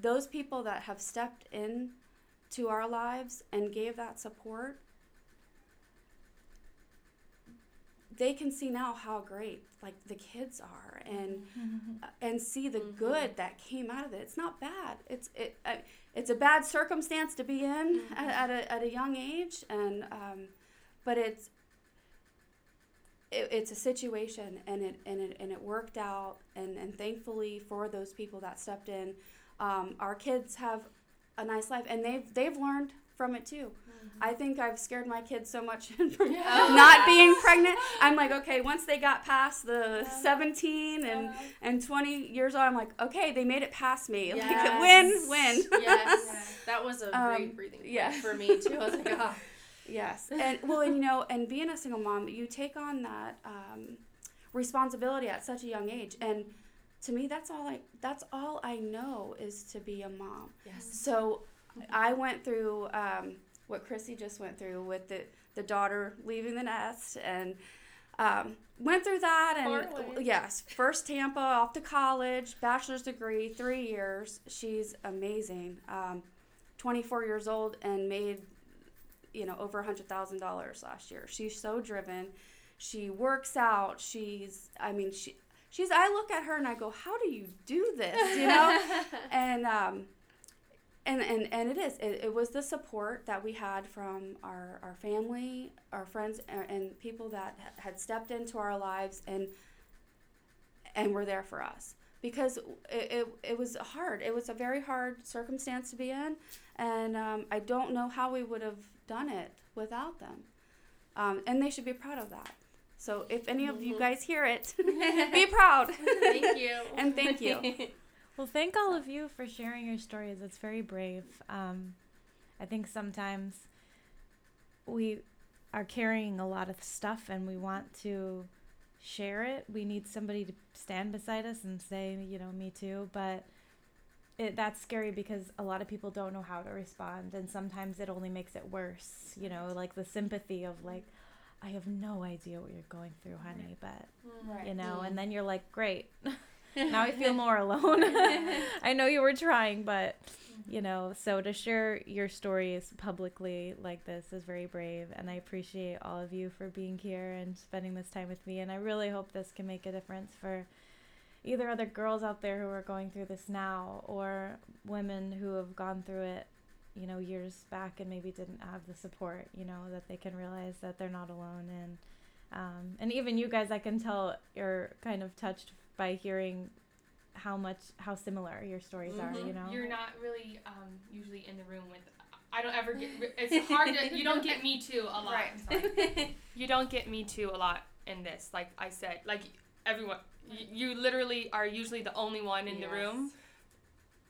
those people that have stepped in to our lives and gave that support they can see now how great like the kids are and uh, and see the Mhm. good that came out of it. It's not bad. It's it uh, it's a bad circumstance to be in at, at, a, at a young age and um, but it's it, it's a situation and it and it and it worked out and and thankfully for those people that stepped in um, our kids have a nice life and they've they've learned from it too I think I've scared my kids so much from not being pregnant. I'm like, okay, once they got past the 17 and, and 20 years old, I'm like, okay, they made it past me. Like, win, win. yes, that was a Um, great breathing point yeah. for me too. I was like, ah. Yes, and well, and you know, and being a single mom, you take on that um, responsibility at such a young age, and to me, that's all I that's all I know is to be a mom. yes. So I went through um, what Chrissy just went through with the the daughter leaving the nest, and um, went through that, and yes, first Tampa off to college, bachelor's degree, three years. She's amazing. Um, 24 years old and made you know over a hundred thousand dollars last year. She's so driven. She works out. She's i mean she she's i look at her and i go how do you do this? You know? And um and and, and it is. It, it was the support that we had from our, our family our friends and, and people that had stepped into our lives and and were there for us. Because it, it, it was hard. It was a very hard circumstance to be in. And um, i don't know how we would have done it without them um, and they should be proud of that so if any of you Mhm. guys hear it be proud Thank you. and thank you Well, thank all of you for sharing your stories. It's very brave. Um, I think sometimes we are carrying a lot of stuff and we want to share it. We need somebody to stand beside us and say, you know, me too. But it, that's scary because a lot of people don't know how to respond. And sometimes it only makes it worse. You know, like the sympathy of, like, I have no idea what you're going through, honey. But, you know, Mm. and then you're like, great. now I feel more alone. I know you were trying, but you know, so to share your stories publicly like this is very brave, and I appreciate all of you for being here and spending this time with me. And I really hope this can make a difference for either other girls out there who are going through this now, or women who have gone through it, you know, years back and maybe didn't have the support. You know, that they can realize that they're not alone and. Um, and even you guys, I can tell you're kind of touched by hearing how much how similar your stories are. Mhm. You know. You're not really um, usually in the room with I don't ever get. It's hard to. You don't get me too a lot. Sorry. You don't get me too a lot in this. Like I said, like everyone, you, you literally are usually the only one in the room.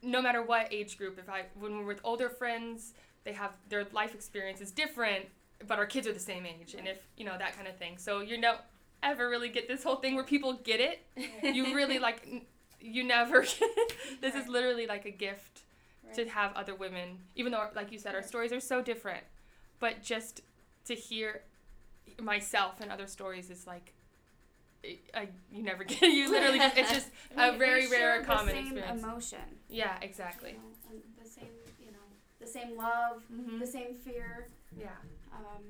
No matter what age group, if I when we're with older friends, they have their life experience is different, but our kids are the same age, and if you know that kind of thing. So you don't ever really get this whole thing where people get it. You really like. You never. This is literally like a gift to have other women, even though, like you said, our stories are so different, but just to hear myself and other stories is like, I, you never get you literally just, it's just a very we rare the common same experience. emotion. yeah, you exactly. know, the same, you know, the same love, Mhm. the same fear. Yeah, Um,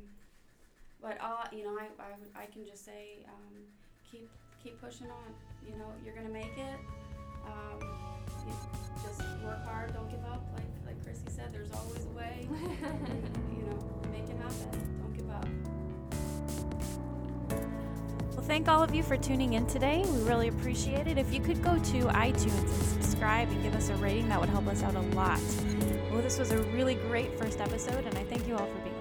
but all you know, I, I, I can just say, um, keep keep pushing on. You know, you're gonna make it. Um, just work hard. Don't give up. Like like Chrissy said, there's always a way. you know, make it happen. Well, thank all of you for tuning in today. We really appreciate it. If you could go to iTunes and subscribe and give us a rating, that would help us out a lot. Well, this was a really great first episode, and I thank you all for being.